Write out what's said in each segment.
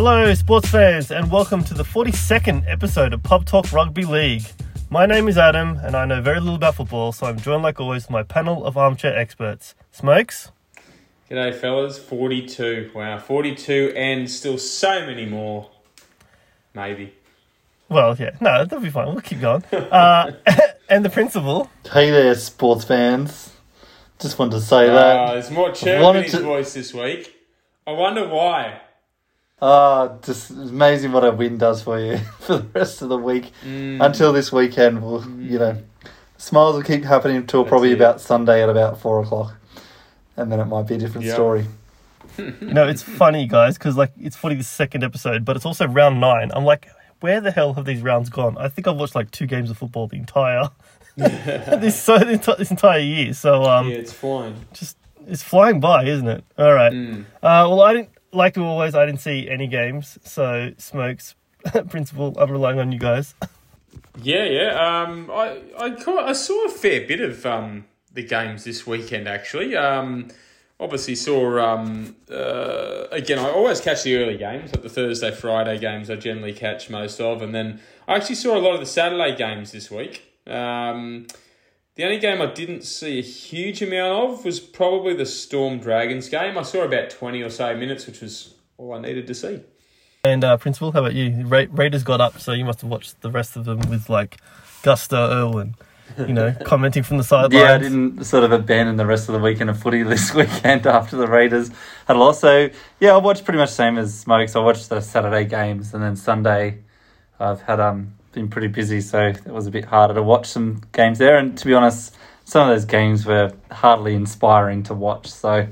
Hello, sports fans, and welcome to the 42nd episode of Pub Talk Rugby League. My name is Adam, and I know very little about football, so I'm joined, like always, by my panel of armchair experts. Smokes, G'day, fellas. 42. Wow, 42 and still so many more. Maybe. well, yeah, no, that'll be fine. We'll keep going. Uh, and the principal. Hey there, sports fans. Just wanted to say Uh, that. there's more chirp wanted in his to- voice this week. I wonder why. Ah, just amazing what a win does for you for the rest of the week Mm. until this weekend. Will you know, smiles will keep happening until That's probably it. about Sunday at about four o'clock, and then it might be a different Yep. story. no, it's funny, guys, because like it's funny the second episode, but it's also round nine. I'm like, where the hell have these rounds gone? I think I've watched like two games of football the entire this so this entire year. So um, yeah, it's fine. just it's flying by, isn't it? All right. Mm. Uh, well, I didn't like always. I didn't see any games, so smokes. Principal, I'm relying on you guys. Yeah, yeah. Um, I I, caught, I saw a fair bit of um, the games this weekend actually. Um, obviously saw um, uh, again. I always catch the early games, like the Thursday, Friday games. I generally catch most of, and then I actually saw a lot of the Saturday games this week. Um, the only game I didn't see a huge amount of was probably the Storm Dragons game. I saw about twenty or so minutes, which was all I needed to see. And uh, Principal, how about you? Ra- Raiders got up, so you must have watched the rest of them with like gusto and you know commenting from the sidelines. Yeah, I didn't sort of abandon the rest of the weekend of footy this weekend after the Raiders had a loss. So yeah, I watched pretty much the same as Smokes. I watched the Saturday games and then Sunday. I've had um been pretty busy, so it was a bit harder to watch some games there. And to be honest, some of those games were hardly inspiring to watch. So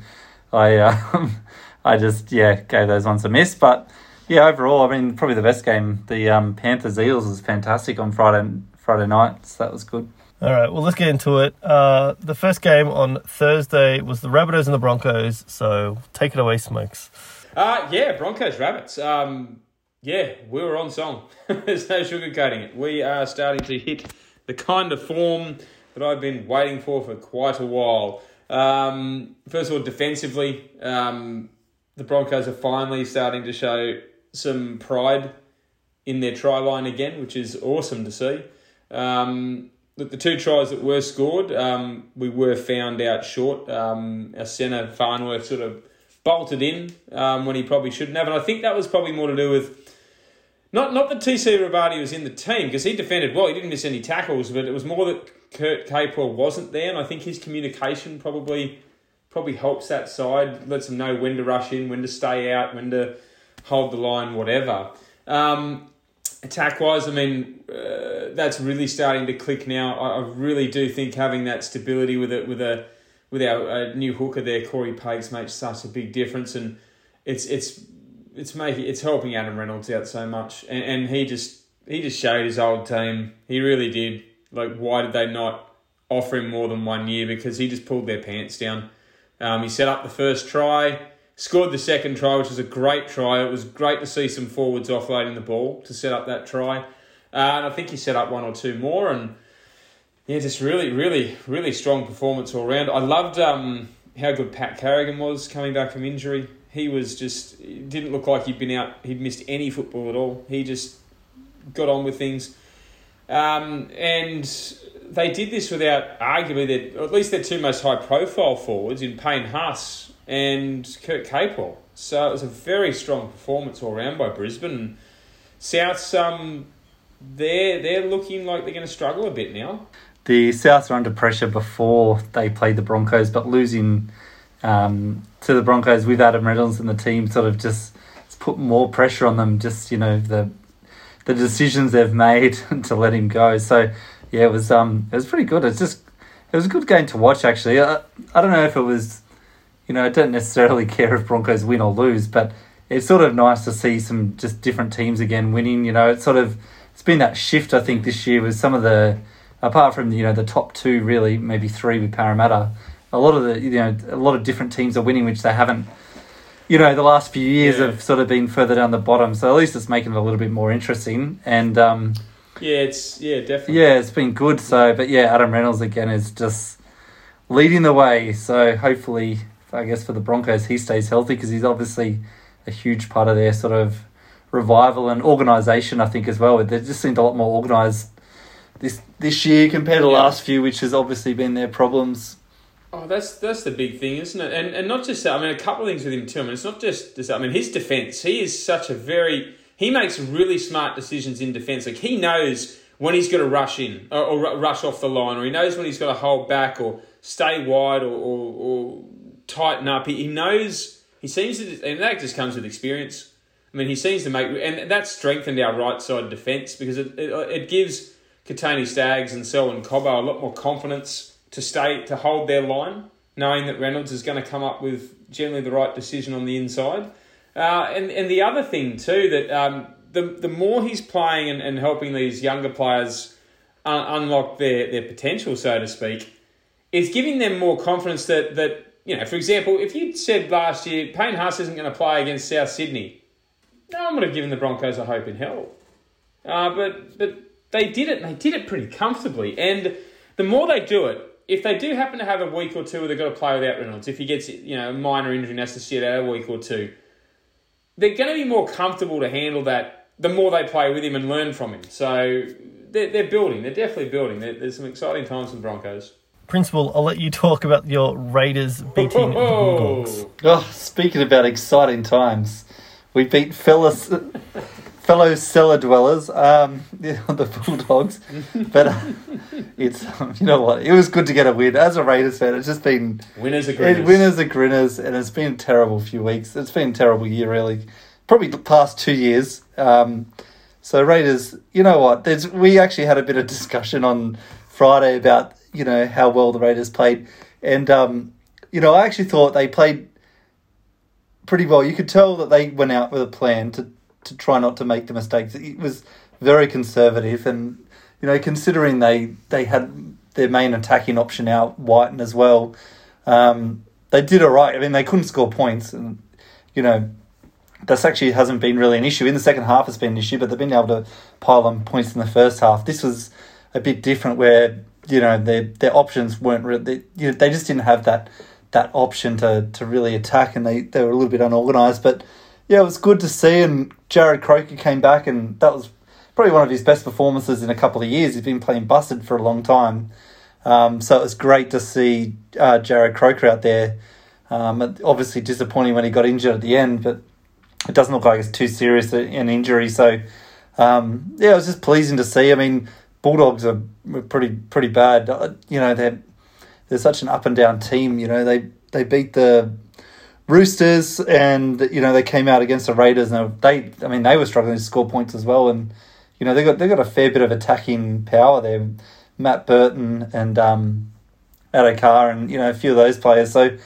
I uh, I just yeah gave those ones a miss, but. Yeah, overall, I mean, probably the best game. The um, Panthers Eels was fantastic on Friday Friday night, so that was good. All right, well, let's get into it. Uh, the first game on Thursday was the Rabbitohs and the Broncos, so take it away, Smokes. Uh, yeah, Broncos Rabbits. Um, yeah, we were on song. There's no sugarcoating it. We are starting to hit the kind of form that I've been waiting for for quite a while. Um, first of all, defensively, um, the Broncos are finally starting to show some pride in their try line again, which is awesome to see. Um, look, the two tries that were scored, um, we were found out short. Um, our centre Farnworth sort of bolted in um, when he probably shouldn't have, and I think that was probably more to do with not not that TC Robati was in the team because he defended well. He didn't miss any tackles, but it was more that Kurt Capewell wasn't there, and I think his communication probably probably helps that side. Lets them know when to rush in, when to stay out, when to hold the line, whatever. Um, attack wise, I mean, uh, that's really starting to click now. I, I really do think having that stability with it with a with our uh, new hooker there, Cory Paix, makes such a big difference, and it's it's it's making it's helping Adam Reynolds out so much, and, and he just he just showed his old team. He really did. Like, why did they not offer him more than one year? Because he just pulled their pants down. Um, he set up the first try, scored the second try, which was a great try. It was great to see some forwards offloading the ball to set up that try. Uh, and I think he set up one or two more. And yeah, just really, really, really strong performance all round. I loved um, how good Pat Carrigan was coming back from injury. He was just, didn't look like he'd been out, he'd missed any football at all. He just got on with things. Um, and they did this without arguably their, at least their two most high profile forwards in Payne Haas and Kurt Capewell. So it was a very strong performance all round by Brisbane. Souths, um, they're they're looking like they're going to struggle a bit now. the Souths are under pressure before they played the Broncos, but losing um, to the Broncos with Adam Reynolds and the team sort of just put more pressure on them. Just you know the the decisions they've made to let him go. So yeah, it was um it was pretty good. It's just it was a good game to watch actually. I, I don't know if it was you know I don't necessarily care if Broncos win or lose, but it's sort of nice to see some just different teams again winning. You know, it's sort of it's been that shift I think this year with some of the apart from you know the top two really maybe three with Parramatta. A lot of the you know a lot of different teams are winning, which they haven't. You know, the last few years Yeah. have sort of been further down the bottom, so at least it's making it a little bit more interesting. And um, Yeah, it's yeah definitely. yeah, it's been good. So, but yeah, Adam Reynolds again is just leading the way. So hopefully, I guess for the Broncos, he stays healthy because he's obviously a huge part of their sort of revival and organisation. I think as well. They just seemed a lot more organised this this year compared to Yeah. last few, which has obviously been their problems. Oh, that's that's the big thing, isn't it? And and not just that. I mean, a couple of things with him too. I mean, it's not just. just I mean, his defense. He is such a very. He makes really smart decisions in defense. Like he knows when he's got to rush in or, or rush off the line, or he knows when he's got to hold back or stay wide or or, or tighten up. He, he knows. He seems to, and that just comes with experience. I mean, he seems to make, and that's strengthened our right side defence because it, it, it gives Kotoni Staggs and Selwyn Cobbo a lot more confidence to stay to hold their line, knowing that Reynolds is going to come up with generally the right decision on the inside. Uh, and and the other thing too that um, the the more he's playing and, and helping these younger players un- unlock their, their potential, so to speak, is giving them more confidence that that you know. For example, if you'd said last year Payne Haas isn't going to play against South Sydney, no one would have given the Broncos a hope in hell. Uh, but but they did it, and they did it pretty comfortably. And the more they do it, if they do happen to have a week or two where they've got to play without Reynolds, if he gets you know a minor injury and has to sit out a week or two, they're going to be more comfortable to handle that. The more they play with him and learn from him, so they're, they're building. They're definitely building. There- There's some exciting times for the Broncos. Principal, I'll let you talk about your Raiders beating the oh, Bulldogs. Oh, speaking about exciting times, we beat fellas, fellow cellar dwellers, um, the Bulldogs. But uh, it's um, you know what, it was good to get a win. As a Raiders fan, it's just been Winners are it, winners are grinners, and it's been a terrible few weeks. It's been a terrible year, really. Probably the past two years. Um, so Raiders, you know what? There's we actually had a bit of discussion on Friday about you know how well the Raiders played, and um, you know I actually thought they played pretty well. You could tell that they went out with a plan to to try not to make the mistakes. It was very conservative, and you know considering they they had their main attacking option out Wighton as well, um, they did all right. I mean they couldn't score points, and you know that's actually hasn't been really an issue. In the second half, it's been an issue, but they've been able to pile on points in the first half. This was a bit different, where you know their their options weren't really. They, you know, they just didn't have that that option to to really attack, and they they were a little bit unorganised. But yeah, it was good to see. And Jarrod Croker came back, and that was probably one of his best performances in a couple of years. He's been playing busted for a long time, um, so it was great to see uh, Jarrod Croker out there. Um, obviously disappointing when he got injured at the end, but it doesn't look like it's too serious an injury. So, um, yeah, it was just pleasing to see. I mean, Bulldogs are pretty pretty bad. Uh, You know, they're they're such an up and down team. You know, they they beat the Roosters, and you know they came out against the Raiders, and they I mean they were struggling to score points as well. And you know they got they got a fair bit of attacking power there. Matt Burton and um, Addo-Carr and you know a few of those players. So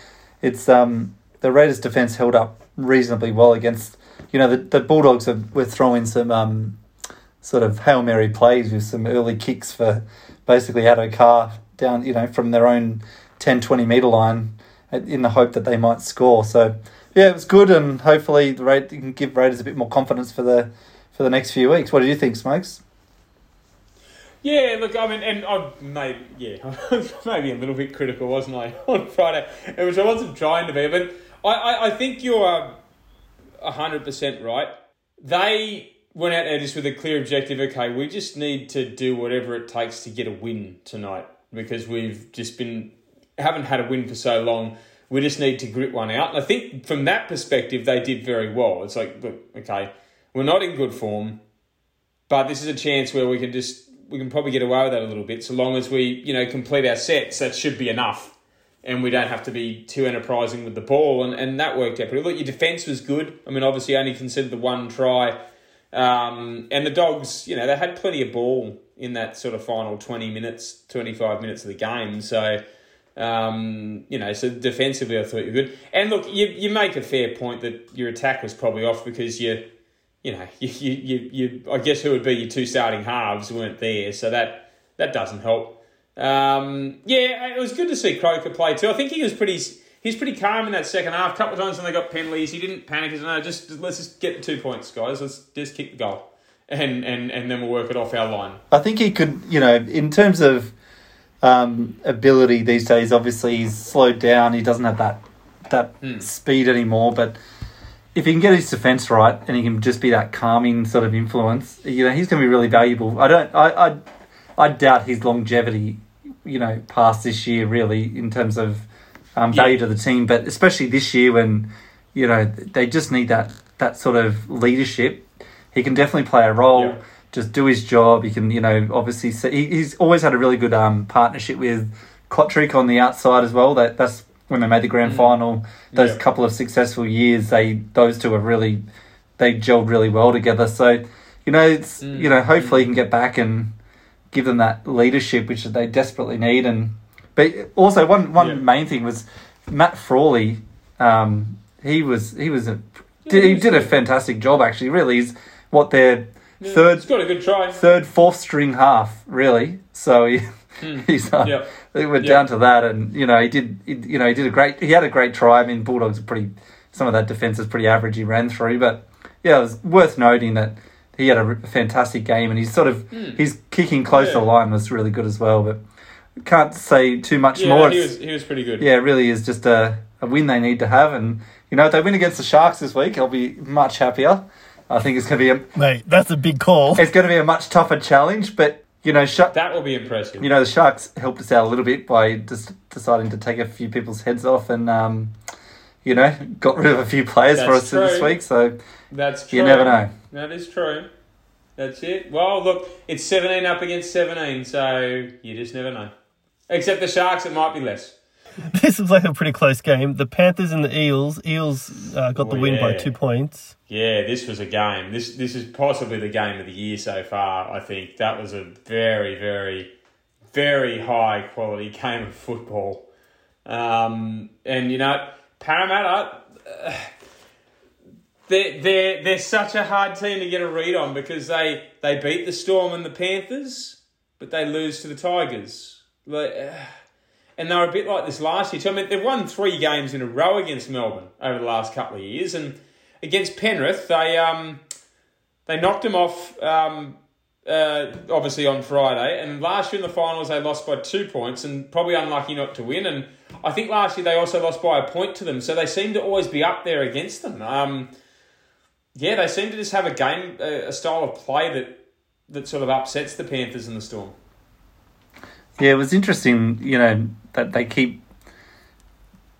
it's um, the Raiders' defense held up reasonably well against you know the, the Bulldogs are, were throwing some um, sort of hail mary plays with some early kicks for basically Addo-Carr down you know from their own 10 20 meter line in the hope that they might score. So yeah, it was good and hopefully the rate can give Raiders a bit more confidence for the for the next few weeks. What do you think, Smokes? Yeah, look, I mean, and I made yeah, maybe a little bit critical, wasn't I, on Friday, which I wasn't trying to be, but I, I, I think you're um, hundred percent right. They went out there just with a clear objective. Okay, we just need to do whatever it takes to get a win tonight because we've just been haven't had a win for so long. We just need to grit one out. And I think from that perspective, they did very well. It's like, look, okay, we're not in good form but this is a chance where we can just we can probably get away with that a little bit so long as we you know complete our sets that should be enough and we don't have to be too enterprising with the ball and, and that worked out pretty look your defense was good i mean obviously only considered the one try um, and the dogs you know they had plenty of ball in that sort of final 20 minutes 25 minutes of the game so um, you know, so defensively, I thought you were good. And look, you, you make a fair point that your attack was probably off because you, you know, you, you, you, you I guess who would be your two starting halves weren't there, so that that doesn't help. Um, yeah, it was good to see Croker play too. I think he was pretty he was pretty calm in that second half. A couple of times when they got penalties, he didn't panic. He said, "No, just let's just get the two points, guys. Let's just kick the goal, and and and then we'll work it off our line." I think he could, you know, in terms of um, ability these days. Obviously, he's slowed down. He doesn't have that that Hmm. speed anymore. But if he can get his defense right and he can just be that calming sort of influence, you know, he's going to be really valuable. I don't, I, I, I doubt his longevity, you know, past this year really in terms of um, value to the team, but especially this year when, you know, they just need that that sort of leadership. He can definitely play a role. Yeah. Just do his job. He can, you know, obviously. He, he's always had a really good um, partnership with Cotric on the outside as well. That that's when they made the grand final. Those Yeah. couple of successful years, they those two are really they gelled really well together. So, you know, it's Mm. you know, hopefully he can get back and give them that leadership which they desperately need. And but also one one Yeah. main thing was Matt Frawley. Um, he was he was a did, he he was did a fantastic job actually. Really, he's what their Yeah, third He's got a good try. third fourth string half really. So he, Hmm. he's uh, Yeah. they went Yeah. down to that, and you know he did. He, you know he did a great. He had a great try. I mean, Bulldogs are pretty. Some of that defense is pretty average. He ran through, but yeah, it was worth noting that he had a fantastic game, and he's sort of Hmm. his kicking close to the line was really good as well. But can't say too much Yeah, more. he was he was pretty good. yeah, it really is just a, a win they need to have, and you know if they win against the Sharks this week, I'll be much happier. I think it's going to be a Mate, that's a big call. it's going to be a much tougher challenge, but you know, Shark. That will be impressive. You know, the Sharks helped us out a little bit by just deciding to take a few people's heads off and, um, you know, got rid of a few players for That's us this week. So That's true. you never know. That is true. That's it. Well, look, it's 17 up against 17, so you just never know. Except the Sharks, it might be less. This was like a pretty close game. The Panthers and the Eels. Eels uh, got the Oh, win by two points. Yeah, this was a game. This this is possibly the game of the year so far. I think that was a very, very, very high quality game of football. Um, and you know, Parramatta, uh, they're, they're, they're such a hard team to get a read on because they, they beat the Storm and the Panthers, but they lose to the Tigers. Like, uh, and they were a bit like this last year. too. I mean, they've won three games in a row against Melbourne over the last couple of years, and against Penrith, they um, they knocked them off. Um, uh, obviously on Friday, and last year in the finals they lost by two points, and probably unlucky not to win. And I think last year they also lost by a point to them, so they seem to always be up there against them. Um, yeah, they seem to just have a game, a style of play that that sort of upsets the Panthers and the Storm. Yeah, it was interesting, you know, that they keep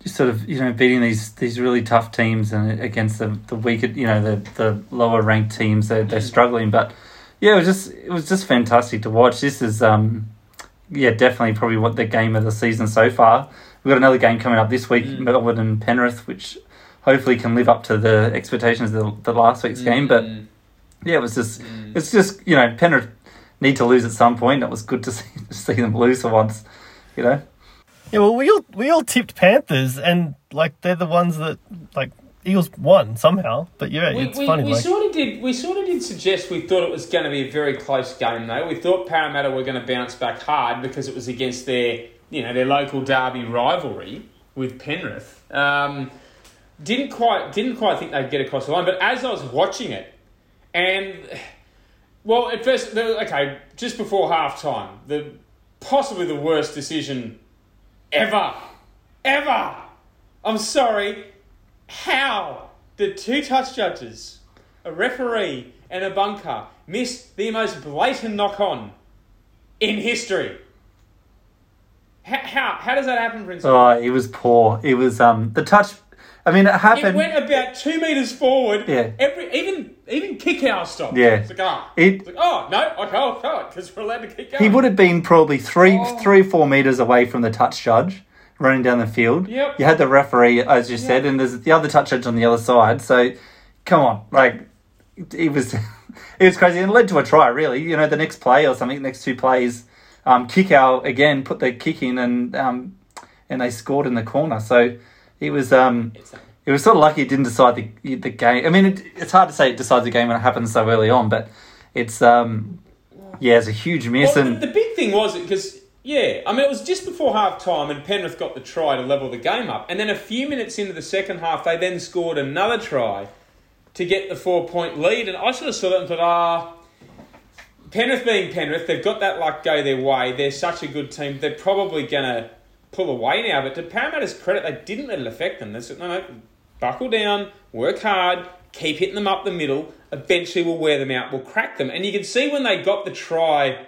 sort of, you know, beating these these really tough teams and against the the weaker, you know, the the lower ranked teams. They're, they're struggling, but yeah, it was just it was just fantastic to watch. This is, um, yeah, definitely probably what the game of the season so far. We've got another game coming up this week, Mm. Melbourne and Penrith, which hopefully can live up to the expectations of the, the last week's game. But Mm, yeah, it was just mm. it's just you know Penrith need to lose at some point. It was good to see to see them lose for once, you know. Yeah, well, we all we all tipped Panthers, and like they're the ones that like Eagles won somehow. But yeah, We, it's we, funny. we like, sort of did. We sort of did suggest we thought it was going to be a very close game, though. We thought Parramatta were going to bounce back hard because it was against their, you know, their local derby rivalry with Penrith. Um, didn't quite didn't quite think they'd get across the line, but as I was watching it, and well, at first, okay, just before half time, the possibly the worst decision ever, ever. I'm sorry. How did two touch judges, a referee, and a bunker miss the most blatant knock on in history? How, how, how does that happen, Prince? Oh, it was poor. It was um the touch. I mean, it happened. It went about two meters forward. Yeah. Every even even kick out stopped. Yeah. It's like ah. It- It's like oh no, I can't can't because we're allowed to kick out. he would have been probably three, Oh. three, four meters away from the touch judge, running down the field. Yep. You had the referee, as you said, and there's the other touch judge on the other side. So, come on, like it was, it was crazy, and it led to a try. Really, you know, the next play or something, next two plays, um, kick out again, put the kick in, and um, and they scored in the corner. So it was um. It was sort of lucky it didn't decide the the game. I mean, it, it's hard to say it decides the game when it happens so early on, but it's um, yeah, it's a huge miss, Well, and the, the big thing was it, because yeah, I mean it was just before half time and Penrith got the try to level the game up, and then a few minutes into the second half they then scored another try to get the four point lead, and I sort of saw that and thought, ah. Penrith being Penrith, they've got that luck go their way. They're such a good team. They're probably going to pull away now. But to Parramatta's credit, they didn't let it affect them. They said, no, no, buckle down, work hard, keep hitting them up the middle. Eventually, we'll wear them out. We'll crack them. And you can see when they got the try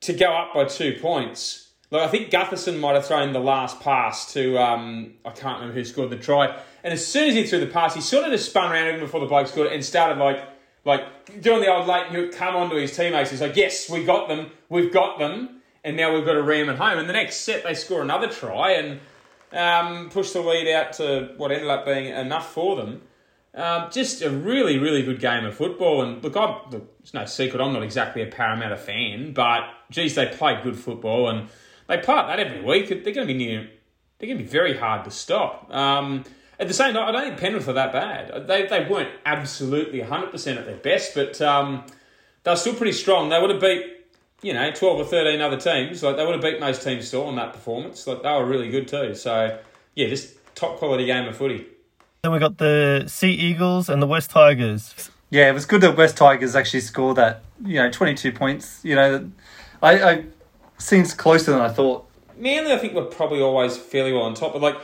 to go up by two points. Like I think Gutherson might have thrown the last pass to um, I can't remember who scored the try. And as soon as he threw the pass, he sort of just spun around even before the bloke scored and started like like doing the old late come on to his teammates. He's like, yes, we got them, we've got them, and now we've got a ram at home. And the next set, they score another try and um, push the lead out to what ended up being enough for them. Um, just a really, really good game of football. And look, I, look, it's no secret, I'm not exactly a Parramatta fan, but geez, they played good football and they play that every week. They're going to be near, they're going to be very hard to stop. Um, at the same time, I don't think Penrith are that bad. They, they weren't absolutely 100% at their best, but um, they're still pretty strong. They would have beat, you know, 12 or 13 other teams. Like They would have beat most teams still on that performance. Like They were really good too. So, yeah, just top quality game of footy. Then we got the Sea Eagles and the West Tigers. Yeah, it was good that West Tigers actually scored that, you know, 22 points. You know, I, I seems closer than I thought. Manly, I think, were probably always fairly well on top. But, like, I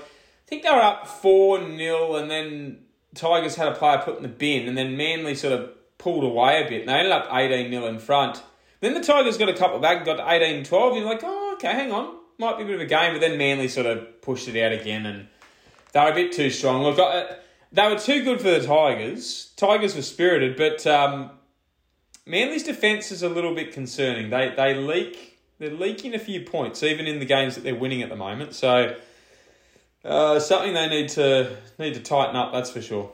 think they were up 4 0, and then Tigers had a player put in the bin, and then Manly sort of pulled away a bit, and they ended up 18 0 in front. Then the Tigers got a couple back got to 18 12. You're like, oh, okay, hang on. Might be a bit of a game. But then Manly sort of pushed it out again, and they were a bit too strong. Look, I, they were too good for the Tigers. Tigers were spirited, but um, Manly's defence is a little bit concerning. They they leak they're leaking a few points, even in the games that they're winning at the moment. So uh, something they need to need to tighten up. That's for sure.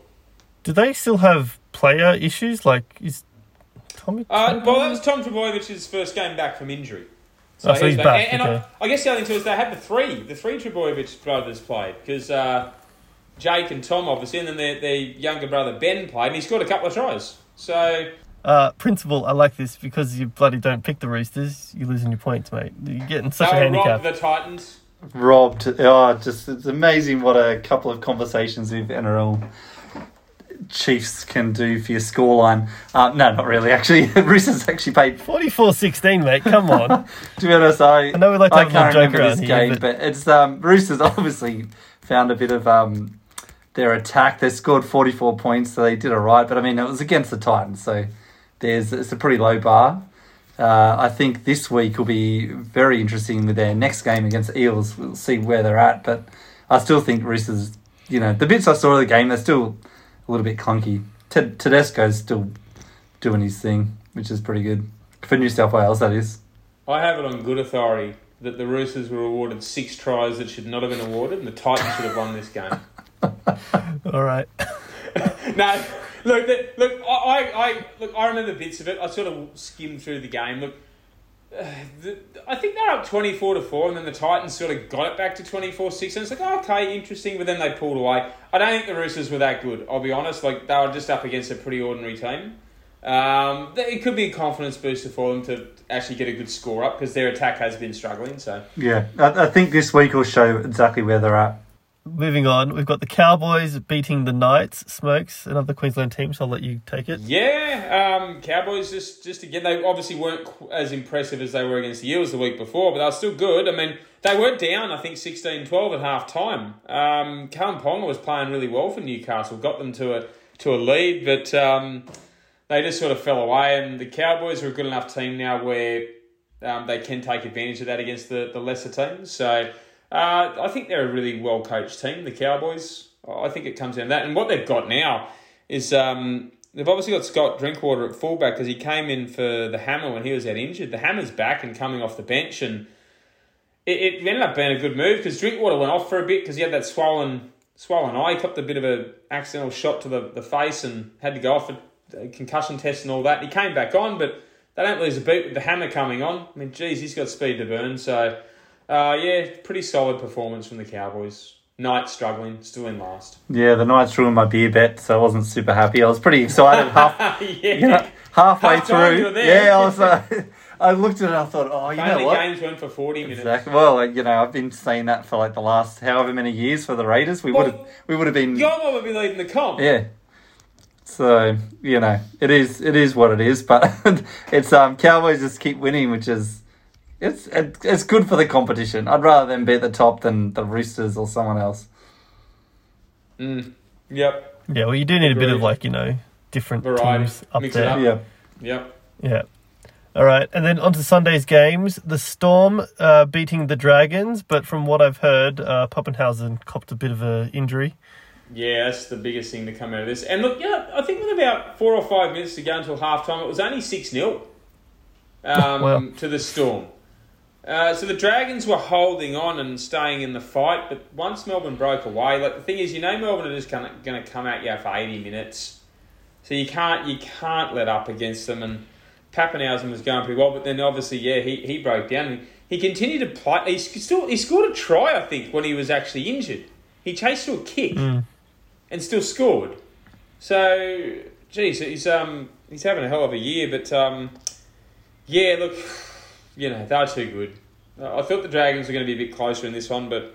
Do they still have player issues? Like is Tommy? Uh, well, that was Tom Trbojevic's first game back from injury. So, oh, so he's, he's back. And, okay. I, I, guess the other thing too is they had the three, the three Trbojevic brothers played because uh, Jake and Tom obviously, and then their, their younger brother Ben played, and he scored a couple of tries. So uh, Principal, I like this because you bloody don't pick the Roosters. You're losing your points, mate. You're getting such a handicap. the Titans. Robbed. Oh, just it's amazing what a couple of conversations with NRL Chiefs can do for your scoreline. Uh, no, not really. Actually, Roosters actually paid 44-16, mate. Come on. to be honest, I, I know we like to I can't remember this here, game, but... but, it's um, Roosters obviously found a bit of um, their attack. They scored 44 points, so they did all right. But I mean, it was against the Titans, so there's it's a pretty low bar. Uh, I think this week will be very interesting with their next game against Eels. We'll see where they're at, but I still think Roosters. You know, the bits I saw of the game, they're still a little bit clunky. Ted, Tedesco's still doing his thing, which is pretty good for New South Wales. That is. I have it on good authority that the Roosters were awarded six tries that should not have been awarded, and the Titans should have won this game. All right. no, look, look, I, I, look, I remember bits of it. I sort of skimmed through the game. Look, the, I think they're up twenty four to four, and then the Titans sort of got it back to 24-6, and it's like okay, interesting. But then they pulled away. I don't think the Roosters were that good. I'll be honest. Like they were just up against a pretty ordinary team. Um, it could be a confidence booster for them to actually get a good score up because their attack has been struggling. So yeah, I, I think this week will show exactly where they're at moving on, we've got the Cowboys beating the Knights. Smokes, another Queensland team, so I'll let you take it. Yeah, um, Cowboys just just again they obviously weren't as impressive as they were against the Eels the week before, but they were still good. I mean, they were down I think 16-12 at half time. Um, Kalyn Ponga was playing really well for Newcastle, got them to a to a lead, but um, they just sort of fell away. And the Cowboys are a good enough team now where um, they can take advantage of that against the, the lesser teams. So. Uh, I think they're a really well coached team, the Cowboys. I think it comes down to that. And what they've got now is um, they've obviously got Scott Drinkwater at fullback because he came in for the Hammer when he was out injured. The Hammer's back and coming off the bench, and it, it ended up being a good move because Drinkwater went off for a bit because he had that swollen swollen eye. He copped a bit of an accidental shot to the, the face and had to go off a concussion test and all that. He came back on, but they don't lose a beat with the Hammer coming on. I mean, geez, he's got speed to burn, so. Uh, yeah, pretty solid performance from the Cowboys. Knights struggling, still in last. Yeah, the Knights ruined my beer bet, so I wasn't super happy. I was pretty excited half, yeah. you know, halfway Half through. Yeah, I was. Uh, I looked at it and I thought, oh, you know what? games went for 40 minutes. Exactly. Well, you know, I've been saying that for like the last however many years for the Raiders. We well, would have we would have been Your one would be leading the comp. Yeah. So, you know, it is it is what it is, but it's um Cowboys just keep winning, which is it's it's good for the competition. I'd rather them be at the top than the Roosters or someone else. Mm. Yep. Yeah, well, you do need a bit of like you know different Variety. teams up Mix it there. up. Yeah. Yep. Yeah. All right, and then on to Sunday's games. The Storm uh, beating the Dragons, but from what I've heard, uh, Papenhuyzen copped a bit of a injury. Yeah, that's the biggest thing to come out of this. And look, yeah, I think with about four or five minutes to go until half time, it was only 6 0 um, Wow. to the Storm. Uh, so the Dragons were holding on and staying in the fight, but once Melbourne broke away, like the thing is, you know, Melbourne are just going to come at you for eighty minutes, so you can't you can't let up against them. And Papenhuyzen was going pretty well, but then obviously, yeah, he, he broke down. He, he continued to play. He still he scored a try, I think, when he was actually injured. He chased to a kick Mm. and still scored. So, geez, he's um he's having a hell of a year. But um, yeah, look, you know they're too good. I thought the Dragons were going to be a bit closer in this one, but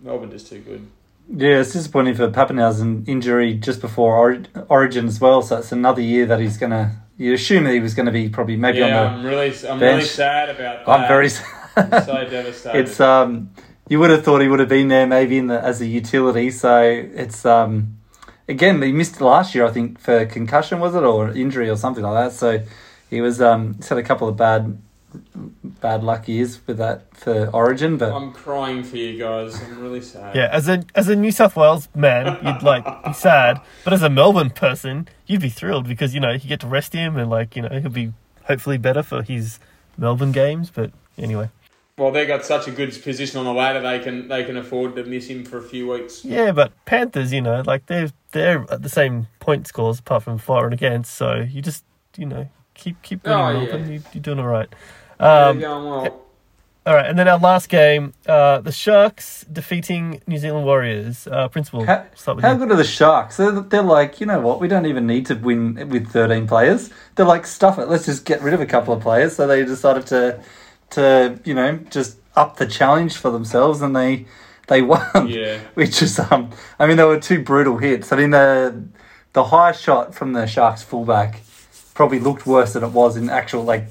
Melbourne is too good. Yeah, it's disappointing for Papenhuyzen injury just before Origin as well. So it's another year that he's gonna. You assume that he was going to be probably maybe yeah, on the. I'm really I'm bench. really sad about that. I'm very. I'm so devastated. it's um. You would have thought he would have been there maybe in the as a utility. So it's um. Again, he missed last year, I think, for concussion was it or injury or something like that. So he was um. He's had a couple of bad, bad luck years with that for Origin, but I'm crying for you guys. I'm really sad. Yeah, as a as a New South Wales man, you'd like be sad, but as a Melbourne person, you'd be thrilled because you know you get to rest him and like you know he'll be hopefully better for his Melbourne games. But anyway, Well, they got such a good position on the ladder. They can they can afford to miss him for a few weeks. yeah, but Panthers, you know, like they're they're at the same point scores apart from for and against, so you just you know keep keep winning Oh, Melbourne. yeah. You, you're doing all right. They're Um, going well. all right, and then our last game, uh, the Sharks defeating New Zealand Warriors. Uh, Principal, How- How good are the Sharks? They're, they're like, you know what? We don't even need to win with 13 players. They're like, stuff it. Let's just get rid of a couple of players. So they decided to, to you know, just up the challenge for themselves, and they they won. Yeah. Which is um, I mean, they were two brutal hits. I mean, the the high shot from the Sharks fullback probably looked worse than it was in actual like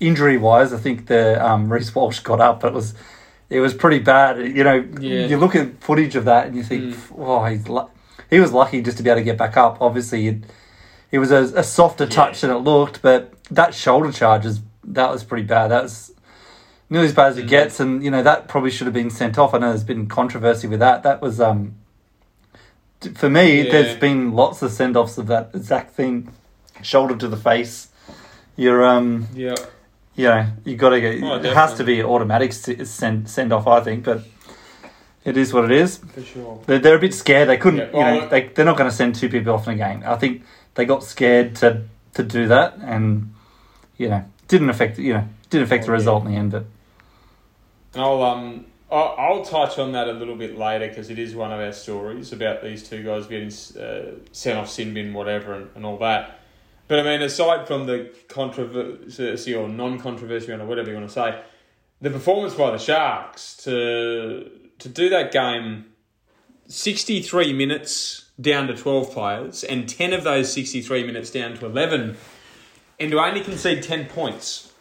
injury wise. I think the um, Reece Walsh got up, but it was it was pretty bad. You know, Yeah. you look at footage of that and you think, oh, he's lu- he was lucky just to be able to get back up. Obviously, it, it was a, a softer touch than it looked, but that shoulder charge is that was pretty bad. That was nearly as bad as it gets, and you know that probably should have been sent off. I know there's been controversy with that. That was um for me. Yeah. There's been lots of send offs of that exact thing, shoulder to the face. You're um Yeah. You know you got to get. Oh, it has to be automatic send send off. I think, but it is what it is. For sure. They're, they're a bit scared. They couldn't, Yeah, you know, well, they, they're not going to send two people off in a game. I think they got scared to, to do that and, you know, didn't affect, you know, didn't affect the Oh, yeah. result in the end. But I'll um I'll, I'll touch on that a little bit later because it is one of our stories about these two guys getting uh, sent off sin bin whatever and, and all that. But I mean, aside from the controversy or non-controversy or whatever you want to say, the performance by the Sharks to to do that game, sixty three minutes down to twelve players, and ten of those sixty three minutes down to eleven, and to only concede ten points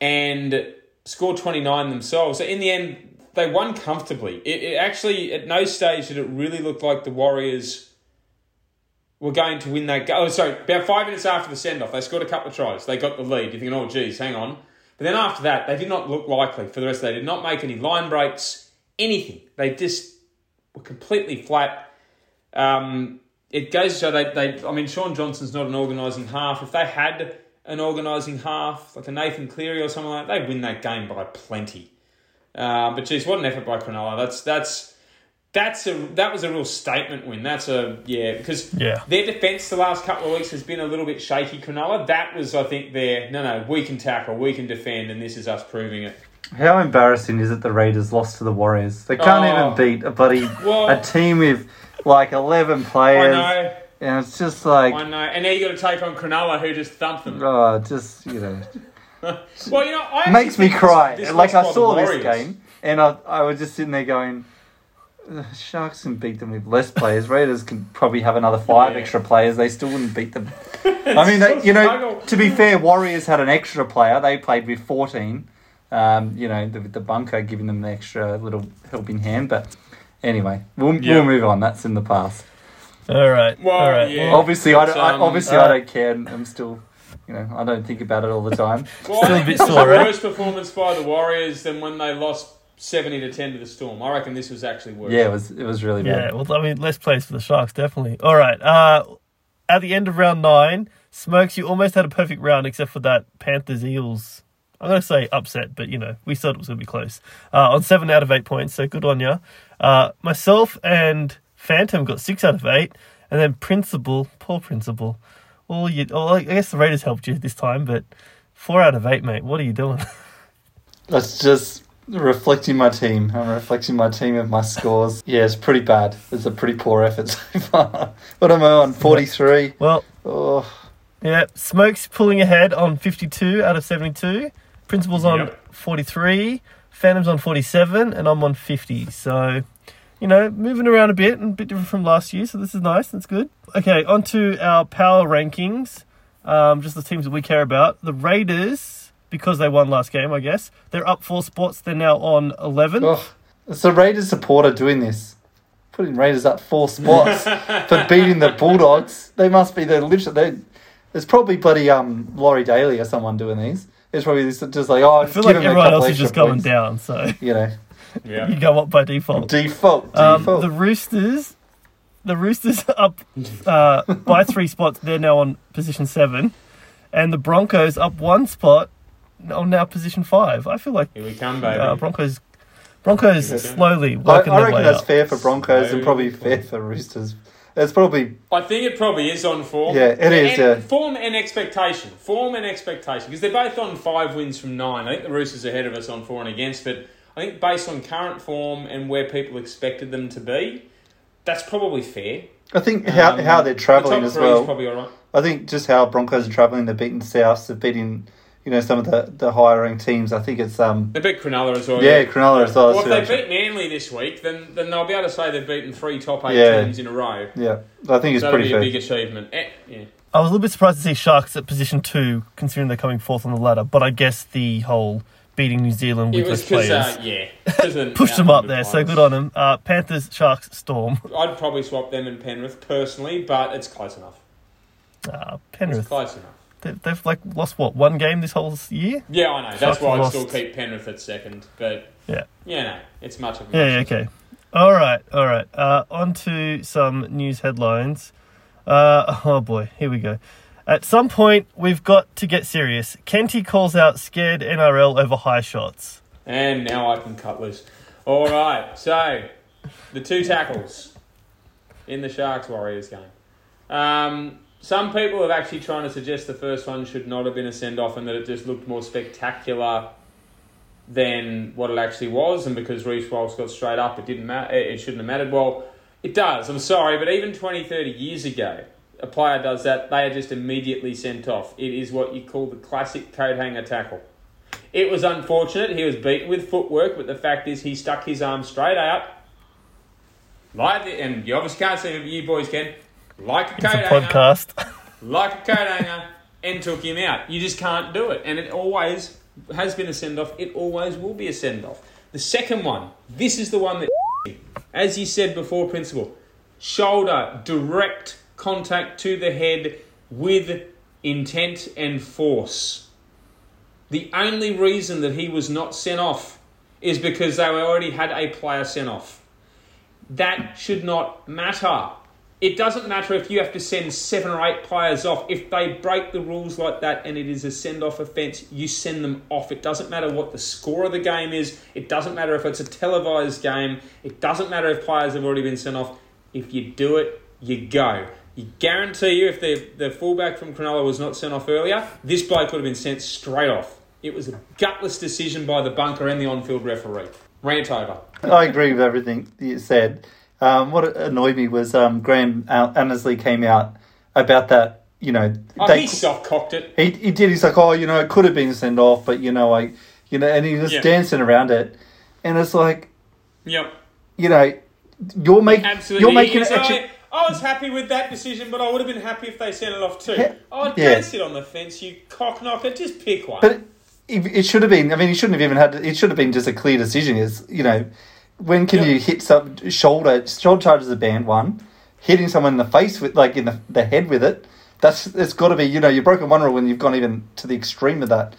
and score 29 themselves. So in the end, they won comfortably. It, it actually, at no stage did it really look like the Warriors were going to win that game. Oh, sorry, about five minutes after the send off, they scored a couple of tries. They got the lead. You're thinking, oh, geez, hang on. But then after that, they did not look likely for the rest. of the They did not make any line breaks, anything. They just were completely flat. Um, it goes show they, they, I mean, Shaun Johnson's not an organising half. If they had an organising half, like a Nathan Cleary or something like that, they'd win that game by plenty. Uh, but geez, what an effort by Cronulla. That's that's that's a that was a real statement win. That's a yeah because Yeah. their defence the last couple of weeks has been a little bit shaky. Cronulla. That was I think their no no we can tackle, we can defend, and this is us proving it. how embarrassing is it the Raiders lost to the Warriors? They can't Oh. even beat a buddy Well- a team with like 11 players. I players. know, And it's just like, I know, and now you got to take on Cronulla who just thumped them. oh, just, you know. Well, you know, I makes me cry. this- this like I saw this game and I, I was just sitting there going, "The Sharks can beat them with less players. Raiders can probably have another five Yeah. extra players. They still wouldn't beat them. I mean, they, you know, Struggle. to be fair, Warriors had an extra player. They played with fourteen. Um, you know, the, the bunker giving them the extra little helping hand. But anyway, we'll, Yeah. we'll move on. That's in the past. All right. Well, all right. yeah. Obviously, I, don't, I Um, obviously uh, I don't care. I'm still, you know, I don't think about it all the time. Well, Still a I think bit sore, a right? worse performance by the Warriors than when they lost seventy to ten to the Storm. I reckon this was actually worse. Yeah, it was it was really bad. yeah. Well, I mean, less plays for the Sharks, definitely. All right. Uh, at the end of round nine, Smokes, you almost had a perfect round except for that Panthers Eels. I'm going to say upset, but you know, we thought it was going to be close. Uh, on seven out of eight points, so good on you. Uh, myself and Phantom got six out of eight, and then Principal, poor Principal. Well, you, well, I guess the Raiders helped you this time, but four out of eight, mate. What are you doing? That's just reflecting my team. I'm reflecting my team of my scores. Yeah, it's pretty bad. It's a pretty poor effort so far. What am I on? 43. well, Oh, Yeah, Smokes pulling ahead on 52 out of 72. Principal's on Yep. 43. Phantom's on 47. And I'm on 50. So, you know, moving around a bit and a bit different from last year. So this is nice. That's good. Okay, on to our power rankings. Um, just the teams that we care about. The Raiders, because they won last game, I guess, they're up four spots. They're now on 11. oh. It's the Raiders supporter doing this. Putting Raiders up four spots for beating the Bulldogs. They must be the literally. They, there's probably bloody um Laurie Daley or someone doing these. It's probably just just like oh, I feel like everyone else is just going down. So You know, Yeah. you go up by default. default, Um, default. the Roosters, the Roosters are up uh, by three spots. They're now on position seven, and the Broncos up one spot on now position five. I feel like Here we come, baby. uh, Broncos, Broncos Okay. slowly I, working I their reckon way that's up. fair for Broncos and probably fair for Roosters. It's probably I think it probably is on form. Yeah, it is, And yeah. Form and expectation. Form and expectation. Because they're both on five wins from nine. I think the Roosters are ahead of us on for and against, but I think based on current form and where people expected them to be, that's probably fair. I think how Um, how they're travelling the as top is well. probably all right. I think just how Broncos are travelling, they're beating Souths, they're beating you know some of the the higher ranked teams. I think it's um They beat Cronulla as well. yeah Cronulla as well. Well, if they actually. beat Manly this week, then, then they'll be able to say they've beaten three top eight Yeah. teams in a row. yeah, I think it's That'll pretty be a big achievement. Eh, yeah. I was a little bit surprised to see Sharks at position two, considering they're coming fourth on the ladder. But I guess the whole beating New Zealand with was less players uh, yeah, 'cause of pushed them up outnumbered there. So good on them. Uh, Panthers, Sharks, Storm. I'd probably swap them and Penrith personally, but it's close enough. Uh, It's Penrith. close enough. They- They've like lost what one game this whole year. Yeah, I know. That's why lost. still keep Penrith at second. But Yeah. yeah, no, it's much of a Yeah, yeah, okay. All right, all right. Uh, on to some news headlines. Uh, oh boy, here we go. At some point, we've got to get serious. Kenty calls out scared NRL over high shots. And now I can cut loose. All right, so the two tackles in the Sharks Warriors game. Um, some people have actually trying to suggest the first one should not have been a send off and that it just looked more spectacular than what it actually was, and because Reece Walsh got straight up, it didn't matter. It shouldn't have mattered. Well, it does. I'm sorry, but even 20, 30 years ago, a player does that, they are just immediately sent off. It is what you call the classic coat hanger tackle. It was unfortunate. He was beaten with footwork, but the fact is he stuck his arm straight out. Like and you obviously can't see but you boys can. Like a It's a coat hanger podcast. like a coat hanger and took him out. You just can't do it. And it always has been a send off. It always will be a send off. The second one, this is the one that, as you said before, Principal, shoulder direct contact to the head with intent and force. The only reason that he was not sent off is because they already had a player sent off. That should not matter. It doesn't matter if you have to send seven or eight players off. If they break the rules like that and it is a send off offence, you send them off. It doesn't matter what the score of the game is. It doesn't matter if it's a televised game. It doesn't matter if players have already been sent off. If you do it, you go. You guarantee you, if the, the fullback from Cronulla was not sent off earlier, this bloke would have been sent straight off. It was a gutless decision by the bunker and the on field referee. Rant over. I agree with everything you said. Um, what annoyed me was um, Graham Annesley came out about that. You know, Oh, they- he soft cocked it. he he did. He's like, oh, you know, it could have been sent off, but you know, I, you know, and he was Yeah. dancing around it, and it's like, Yep. you know, you're making Absolutely. you're making it. Actually, I was happy with that decision, but I would have been happy if they sent it off too. Yeah. Oh, don't sit on the fence, you cock knocker. Just pick one. but it, it should have been. I mean, he shouldn't have even had. It should have been just a clear decision. Is you know, when can Yeah. you hit some shoulder? Shoulder charges a band one. hitting someone in the face with like in the, the head with it. That's it's got to be you know you've broken one rule when you've gone even to the extreme of that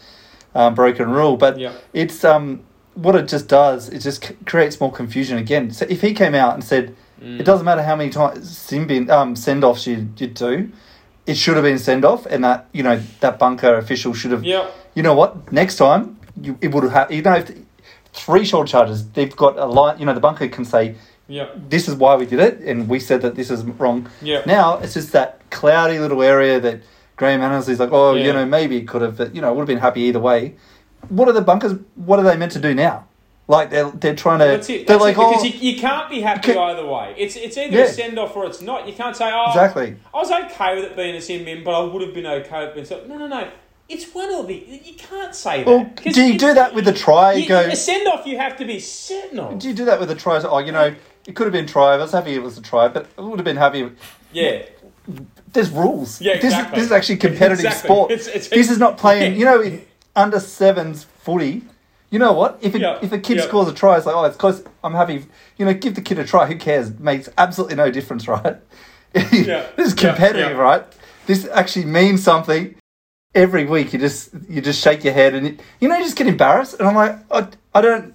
um, broken rule. But Yeah. it's um what it just does. It just c- creates more confusion again. So if he came out and said Mm. it doesn't matter how many times sin um, send offs you you do, it should have been send off, and that you know that bunker official should have. Yep. You know what? Next time you it would have you know if three shoulder charges. They've got a line. You know the bunker can say Yep. this is why we did it, and we said that this is wrong. Yep. Now it's just that cloudy little area that Graham Annesley's like, oh, Yeah. you know, maybe it could have, but you know, would have been happy either way. What are the bunkers? What are they meant to do now? Like they're they're trying to. That's it. They're That's like, it. Because oh, you, you can't be happy Can- either way. It's it's either Yeah. a send off or it's not. You can't say, oh, Exactly. I was okay with it being a sin bin, but I would have been okay with it being so. No, no, no. It's one or the. You can't say that. well, 'Cause do you do that with a try? You go. a send off, you have to be certain of. Do you do that with a try? Oh, you know, it could have been try. I was happy it was a try, but I would have been happy. Yeah. There's rules. Yeah, this, exactly. is, this is actually competitive Exactly. sport. It's- it's- this is not playing. You know, in under sevens footy. You know what? If it, Yeah, if a kid yeah. scores a try, it's like, oh, it's close. I'm happy. You know, give the kid a try. Who cares? Makes absolutely no difference, right? This is yeah, competitive, yeah. right? This actually means something. Every week, you just you just shake your head and you, you know you just get embarrassed. And I'm like, I, I don't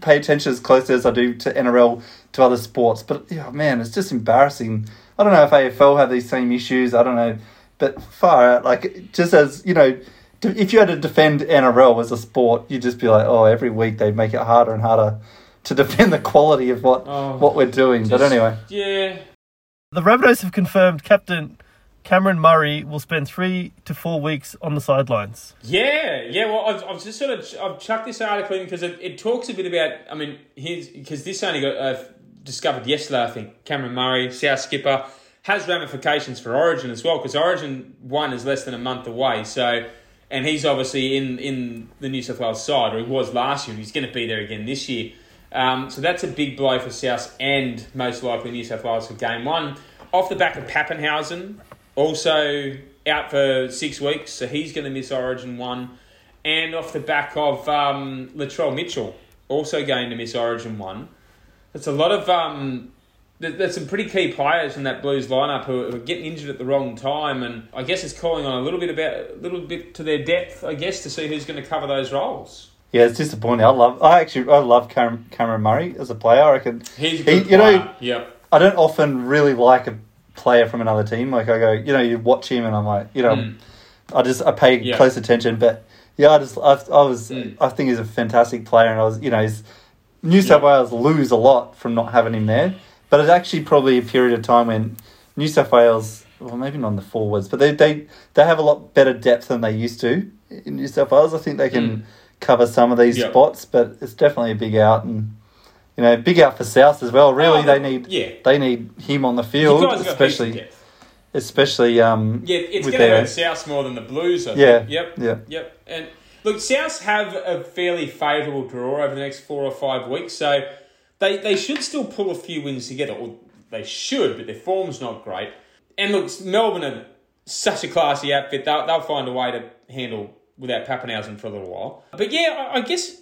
pay attention as closely as I do to NRL to other sports, but yeah, man, it's just embarrassing. I don't know if AFL have these same issues. I don't know, but far out like just as you know, if you had to defend NRL as a sport, you'd just be like, oh, every week they make it harder and harder to defend the quality of what Oh, what we're doing. but anyway, Yeah. The Rabbitohs have confirmed Captain Cameron Murray will spend three to four weeks on the sidelines. Yeah, yeah. Well, I've, I've just sort of I've chucked this article in because it, it talks a bit about. I mean, here's because this only got uh, discovered yesterday. I think Cameron Murray, South skipper, has ramifications for Origin as well because Origin one is less than a month away. So, and he's obviously in in the New South Wales side, or he was last year, and he's going to be there again this year. Um, so that's a big blow for South and most likely New South Wales for game one. Off the back of Papenhuyzen, also out for six weeks, so he's going to miss Origin one. And off the back of um, Latrell Mitchell, also going to miss Origin one. That's a lot of um, there's some pretty key players in that Blues lineup who are getting injured at the wrong time, and I guess it's calling on a little bit about a little bit to their depth, I guess, to see who's going to cover those roles. yeah, it's disappointing. I love. I actually I love Cameron, Cameron Murray as a player. I reckon He's a He- good you know- player. yep. I don't often really like a player from another team. Like I go, you know, you watch him and I'm like, you know, Mm. I just I pay Yeah. close attention. But yeah, I just I, I was Mm. I think he's a fantastic player, and I was you know, he's New South Yeah. Wales lose a lot from not having him there. But it's actually probably a period of time when New South Wales, well, maybe not on the forwards, but they they they have a lot better depth than they used to in New South Wales. I think they can Mm. cover some of these Yeah. spots, but it's definitely a big out and. You know, big out for South as well. Really, Oh, they need yeah. they need him on the field, guys got heaps of especially especially um Yeah, it's with going to their- hurt South more than the Blues. I Yeah, think. Yep. yeah. Yep. And look, Souths have a fairly favourable draw over the next four or five weeks, so they they should still pull a few wins together. Or they should, but their form's not great. And look, Melbourne are such a classy outfit. They'll, they'll find a way to handle without Papenhuyzen for a little while. But yeah, I, I guess.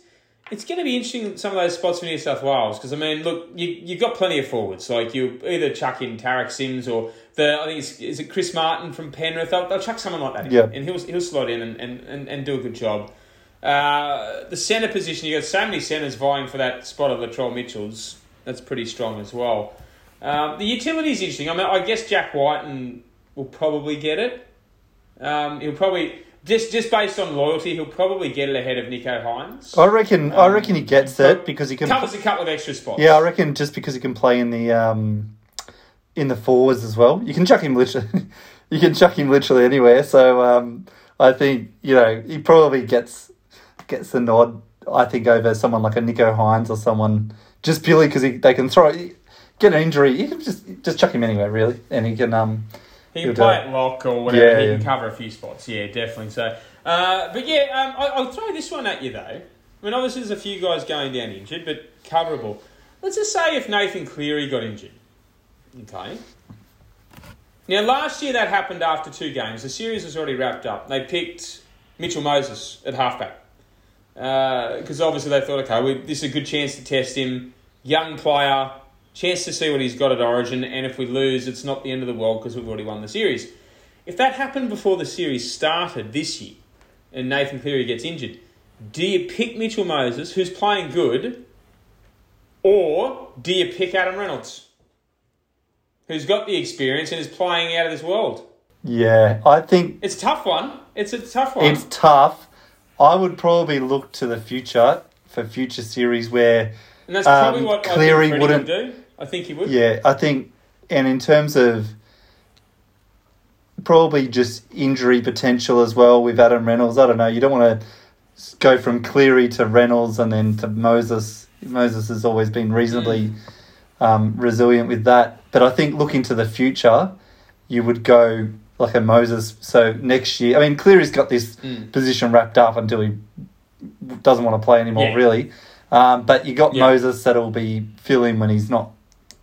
It's going to be interesting some of those spots for New South Wales because I mean, look, you you've got plenty of forwards. Like you either chuck in Tariq Sims or the I think it's, is it Chris Martin from Penrith. They'll, they'll chuck someone like that in, Yeah. and he'll he'll slot in and, and, and, and do a good job. Uh, the centre position, you've got so many centres vying for that spot of Latrell Mitchell's. That's pretty strong as well. Um, the utility is interesting. I mean, I guess Jack Wighton will probably get it. Um, he'll probably just just based on loyalty, he'll probably get it ahead of Nicho Hynes. I reckon I Um, reckon he gets it because he can covers a couple of extra spots. Yeah, I reckon just because he can play in the um in the forwards as well. You can chuck him literally you can chuck him literally anywhere. So um I think, you know, he probably gets gets the nod I think over someone like a Nicho Hynes or someone just purely because they can throw get an injury. You can just just chuck him anywhere really and he can um He can play uh, at lock or whatever. yeah, he yeah. can cover a few spots. Yeah, definitely. So, uh, but yeah, um, I, I'll throw this one at you though. I mean, obviously there's a few guys going down injured, but coverable. Let's just say if Nathan Cleary got injured. Okay. Now, last year that happened after two games. The series was already wrapped up. They picked Mitchell Moses at halfback because obviously they thought, okay, we, this is a good chance to test him. Young player, chance to see what he's got at Origin, and if we lose, it's not the end of the world because we've already won the series. If that happened before the series started this year, and Nathan Cleary gets injured, do you pick Mitchell Moses, who's playing good, or do you pick Adam Reynolds, who's got the experience and is playing out of this world? Yeah, I think It's a tough one. It's a tough one. it's tough. I would probably look to the future for future series where, and that's probably um, what Cleary I think Freddie wouldn't- would do. I think he would. yeah, I think, and in terms of probably just injury potential as well with Adam Reynolds. I don't know. You don't want to go from Cleary to Reynolds and then to Moses. Moses has always been reasonably um, resilient with that. But I think looking to the future, you would go like a Moses. So next year, I mean, Cleary's got this Mm. position wrapped up until he doesn't want to play anymore, Yeah. really. Um, but you got Yeah. Moses that'll be filling when he's not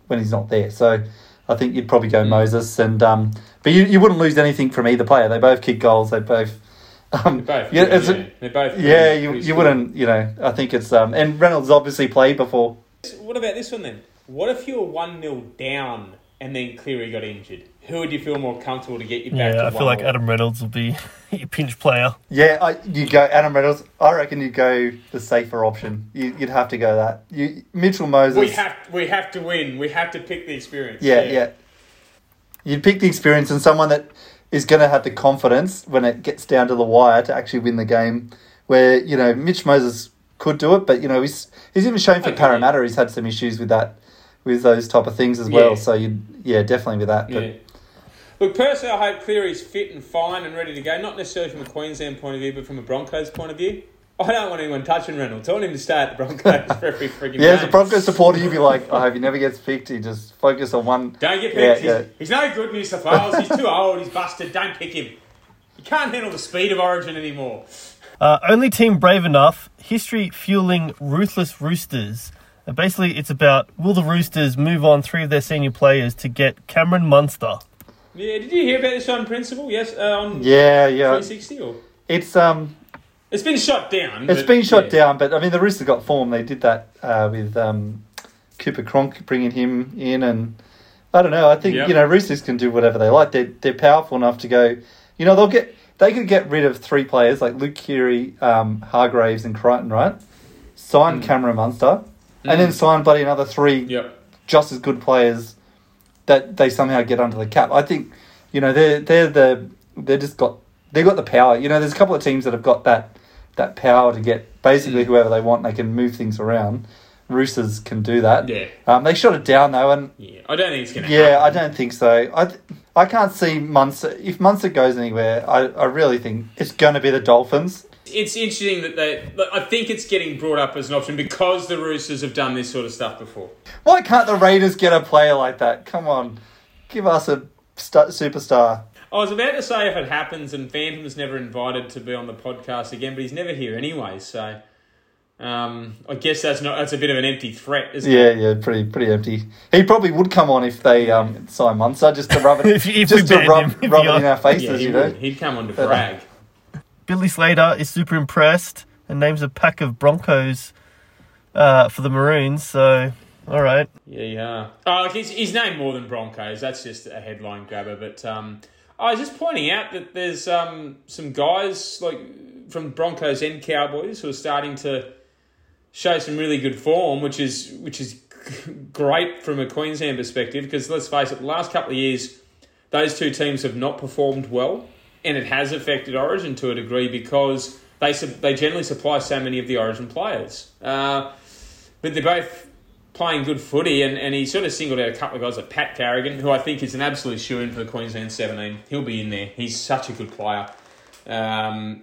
when he's not there. So I think you'd probably go Mm. Moses and um, but you, you wouldn't lose anything from either player. They both kick goals. They both. Um, They're both. yeah, a- yeah. They're both. pretty- yeah, you, you wouldn't, you know, I think it's, um, and Reynolds obviously played before. What about this one then? What if you were one 0 down and then Cleary got injured? Who would you feel more comfortable to get you back? Yeah, to I feel like 1-0? Adam Reynolds will be your pinch player. Yeah, I, you go Adam Reynolds. I reckon you go the safer option. You, you'd have to go that. You Mitchell Moses. We have we have to win. We have to pick the experience. yeah, yeah, You'd pick the experience and someone that is going to have the confidence when it gets down to the wire to actually win the game. Where you know Mitch Moses could do it, but you know he's he's even shown for Okay. Parramatta he's had some issues with that, with those type of things as well. So you yeah definitely with that. But Yeah. Look, personally, I hope Cleary's fit and fine and ready to go. Not necessarily from a Queensland point of view, but from a Broncos point of view. I don't want anyone touching Reynolds. I want him to stay at the Broncos for every freaking Yeah, as a. Broncos supporter, you'd be like, I hope he never gets picked. He just focus on one. Don't get picked. yeah. He's, he's no good, New South Wales. He's too old. He's busted. Don't pick him. You can't handle the speed of Origin anymore. Uh, only team brave enough. History fueling ruthless Roosters. Uh, basically, it's about will the Roosters move on three of their senior players to get Cameron Munster? Yeah, did you hear about this on principle? Yes, uh, on Yeah, yeah. 360 or It's um, it's been shot down. it's but, been shot yeah. down, but I mean the Roosters got form. They did that uh, with um, Cooper Cronk bringing him in, and I don't know. I think Yep. you know Roosters can do whatever they like. They're they're powerful enough to go. You know they'll get they could get rid of three players like Luke Keary, um, Hargreaves, and Crichton, right? Sign Cameron Munster, and then Mm. sign bloody another three Yep. just as good players that they somehow get under the cap. I think you know they're they're the they just got they got the power. You know, there's a couple of teams that have got that that power to get basically Mm. whoever they want. They can move things around. Roosters can do that. Yeah. Um, they shot it down though, and Yeah. I don't think it's going to yeah, I don't think so. I th- I can't see Munster if Munster goes anywhere. I, I really think it's going to be the Dolphins. It's interesting that they. look, I think it's getting brought up as an option because the Roosters have done this sort of stuff before. Why can't the Raiders get a player like that? Come on, give us a st- superstar. I was about to say if it happens and Phantom's never invited to be on the podcast again, but he's never here anyway, so um, I guess that's not that's a bit of an empty threat, isn't Yeah, it? yeah, pretty pretty empty. He probably would come on if they um, sign Munster just to rub it, If- if just to rub, him, rub it in our faces, Yeah, he you know. He'd come on to brag. Billy Slater is super impressed and names a pack of Broncos uh, for the Maroons. So, all right. Yeah, yeah. Oh, look, he's, he's named more than Broncos. That's just a headline grabber. But um, I was just pointing out that there's um, some guys like from Broncos and Cowboys who are starting to show some really good form, which is which is great from a Queensland perspective. Because let's face it, the last couple of years, those two teams have not performed well, and it has affected Origin to a degree because they they generally supply so many of the Origin players. Uh, but they're both playing good footy, and, and he sort of singled out a couple of guys like Pat Carrigan, who I think is an absolute shoe in for the Queensland 17. He'll be in there. He's such a good player. Um,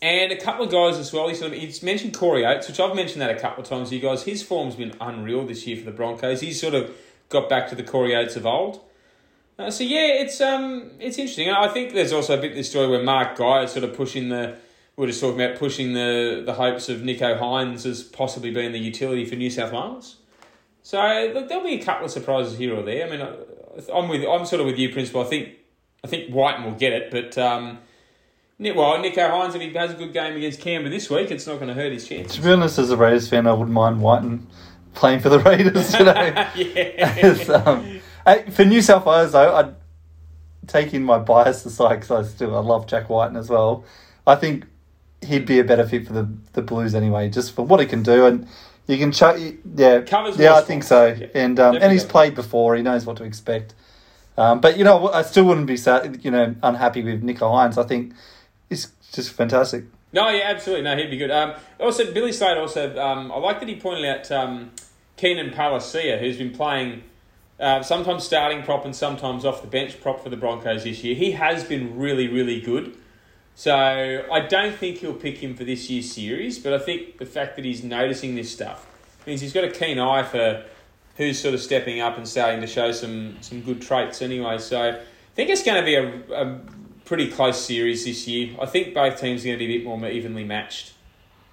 and a couple of guys as well. He sort of he's mentioned Corey Oates, which I've mentioned that a couple of times. You guys, his form's been unreal this year for the Broncos. He's sort of got back to the Corey Oates of old. Uh, so yeah, it's um it's interesting. I think there's also a bit of this story where Mark Guy is sort of pushing the we we're just talking about pushing the the hopes of Nicho Hynes as possibly being the utility for New South Wales. So look, there'll be a couple of surprises here or there. I mean, I- I'm with I'm sort of with you, Principal. I think I think Wighton will get it, but um, well, Nicho Hynes if he has a good game against Canberra this week, it's not going to hurt his chances. To be honest, as a Raiders fan, I wouldn't mind Wighton playing for the Raiders. today. yeah. It's, um, for New South Wales though, I'd taking my bias aside because I still I love Jack Wighton as well. I think he'd be a better fit for the the Blues anyway, just for what he can do and. You can chuck, yeah, Covers yeah, I think so. Yeah, and um, and he's played before. He knows what to expect. Um, but you know, I still wouldn't be sad, you know unhappy with Nicho Hynes. I think he's just fantastic. No, yeah, absolutely. No, he'd be good. Um, also, Billy Slade also, um, I like that he pointed out um, Keenan Palasia, who's been playing uh, sometimes starting prop and sometimes off the bench prop for the Broncos this year. He has been really, really good. So I don't think he'll pick him for this year's series, but I think the fact that he's noticing this stuff means he's got a keen eye for who's sort of stepping up and starting to show some, some good traits anyway. So I think it's going to be a, a pretty close series this year. I think both teams are going to be a bit more evenly matched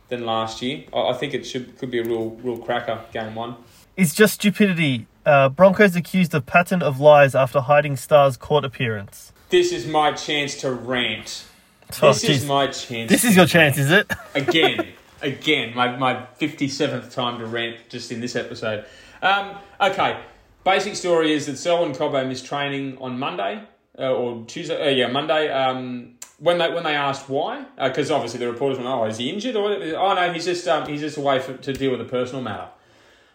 than last year. I, I think it should could be a real real cracker game one. It's just stupidity. Uh, Broncos accused of pattern of lies after hiding Star's court appearance. This is my chance to rant. Oh, This is my chance. This is your chance, is it? again, again, my, my 57th time to rant just in this episode. Um, okay, basic story is that Selwyn Cobbo missed training on Monday, uh, or Tuesday, uh, yeah, Monday. Um, when they when they asked why, because obviously the reporters went, "Oh, is he injured?" or "Oh no, he's just um, he's just away for, to deal with a personal matter."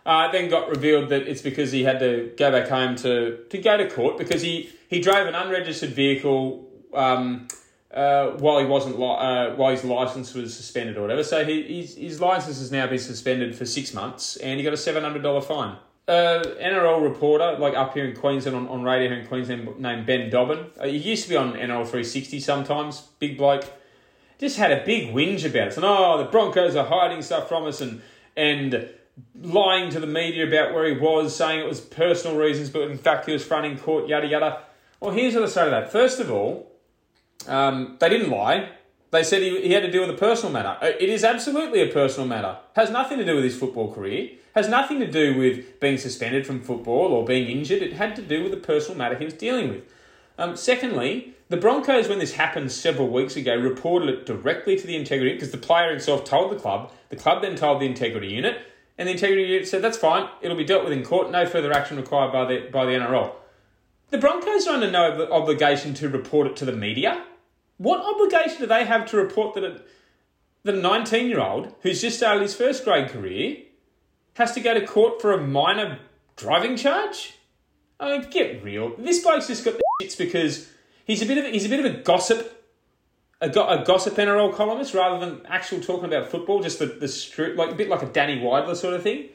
Uh, then got revealed that it's because he had to go back home to, to go to court because he, he drove an unregistered vehicle um, uh, while he wasn't li- uh, while his license was suspended or whatever. So he, his, his license has now been suspended for six months, and he got a seven hundred dollar fine. Uh, NRL reporter, like up here in Queensland on, on radio here in Queensland, named Ben Dobbin. Uh, he used to be on NRL three sixty sometimes. Big bloke just had a big whinge about it. And oh, the Broncos are hiding stuff from us and and lying to the media about where he was, saying it was personal reasons, but in fact he was fronting court, yada yada. Well, here's what I say to that. First of all, um, they didn't lie. They said he, he had to deal with a personal matter. Uh, It is absolutely a personal matter. Has nothing to do with his football career. Has nothing to do with being suspended from football or being injured. It had to do with the personal matter he was dealing with. Um, secondly, the Broncos, when this happened several weeks ago, reported it directly to the integrity because the player himself told the club. The club then told the integrity unit, and the integrity unit said that's fine. It'll be dealt with in court. No further action required by the by the NRL. The Broncos are under no ob- obligation to report it to the media. What obligation do they have to report that a, that a 19 year old who's just started his first grade career has to go to court for a minor driving charge? I mean, get real. This bloke's just got the shits because he's a bit of a, he's a bit of a gossip, a, go, a gossip NRL columnist rather than actual talking about football. Just the the stru- like a bit like a Danny Weidler sort of thing.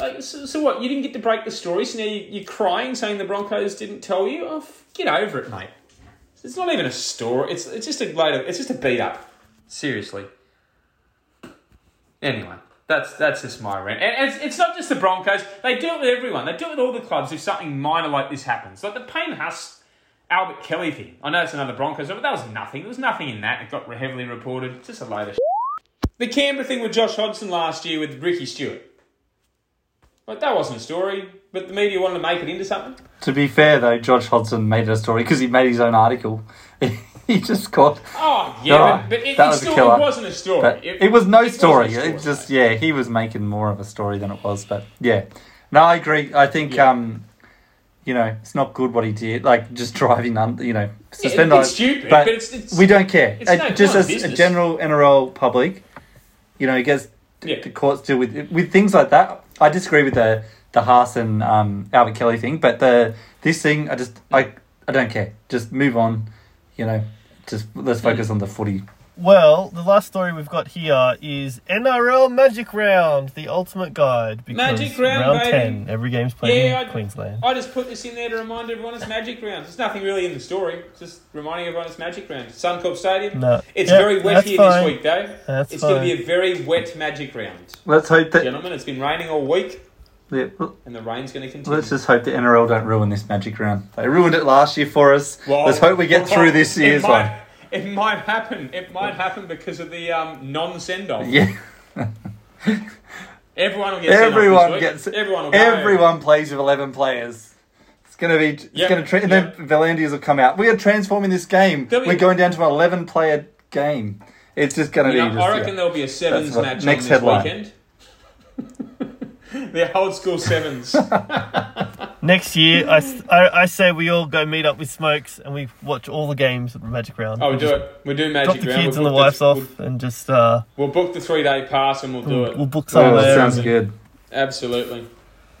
Like, so, so what? You didn't get to break the story, so now you, you're crying, saying the Broncos didn't tell you. Oh, f- get over it, mate. It's not even a story. It's it's just a load of, It's just a beat up. Seriously. Anyway, that's that's just my rant. And it's, it's not just the Broncos. They do it with everyone. They do it with all the clubs if something minor like this happens. Like the Payne Haas Albert Kelly thing. I know it's another Broncos, but that was nothing. There was nothing in that. It got heavily reported. It's just a load of The Canberra thing with Josh Hodgson last year with Ricky Stuart. Like that wasn't a story, but the media wanted to make it into something. To be fair, though, Josh Hodgson made it a story because he made his own article. he just got. Oh yeah, but, but it, that it was still killer. wasn't a story. But it, was no story. wasn't It just yeah, he was making more of a story than it was. But yeah, no, I agree. I think Yeah. um, you know, it's not good what he did. Like just driving under, you know, Yeah, suspend. it's stupid, but it's, it's we don't care. it's Uh, no- just as a general NRL public, you know, it gets Yeah. the courts deal with with things like that. I disagree with the the Haas and um, Albert Kelly thing, but the this thing, I just I I don't care. Just move on. You know, just let's focus on the footy. Well, the last story we've got here is NRL Magic Round, the ultimate guide. Because Magic Round, baby. 10, every game's played Yeah, in I- Queensland. I just put this in there to remind everyone it's Magic Round. There's nothing really in the story. Just reminding everyone it's Magic Round. Suncorp Stadium. No. It's Yeah, very wet here fine. this week, though. That's it's going to be a very wet Magic Round. Let's hope that. Gentlemen, it's been raining all week, Yeah, and the rain's going to continue. let's just hope the NRL don't ruin this magic round. They ruined it last year for us. Well, let's hope we get through this it year's might, one. It might happen. It might happen because of the um, non-send-off. Yeah, Everyone will get sent off everyone gets. Everyone will. Everyone plays with eleven players. It's gonna be. It's Yep, gonna. Tra- and yep. then V'landys will come out. We are transforming this game. Be- We're going down to an eleven-player game. It's just gonna You know, be. Just, I reckon yeah. there'll be a sevens match next on this headline. weekend. the old school sevens. Next year, I I say we all go meet up with Smokes and we watch all the games at the Magic Round. Oh, we We do it. We do Drop magic the round. kids We'll and the book wives we'll- off and just uh, We'll book the three day pass and we'll do it. we'll book Oh, somewhere. that sounds good. Absolutely.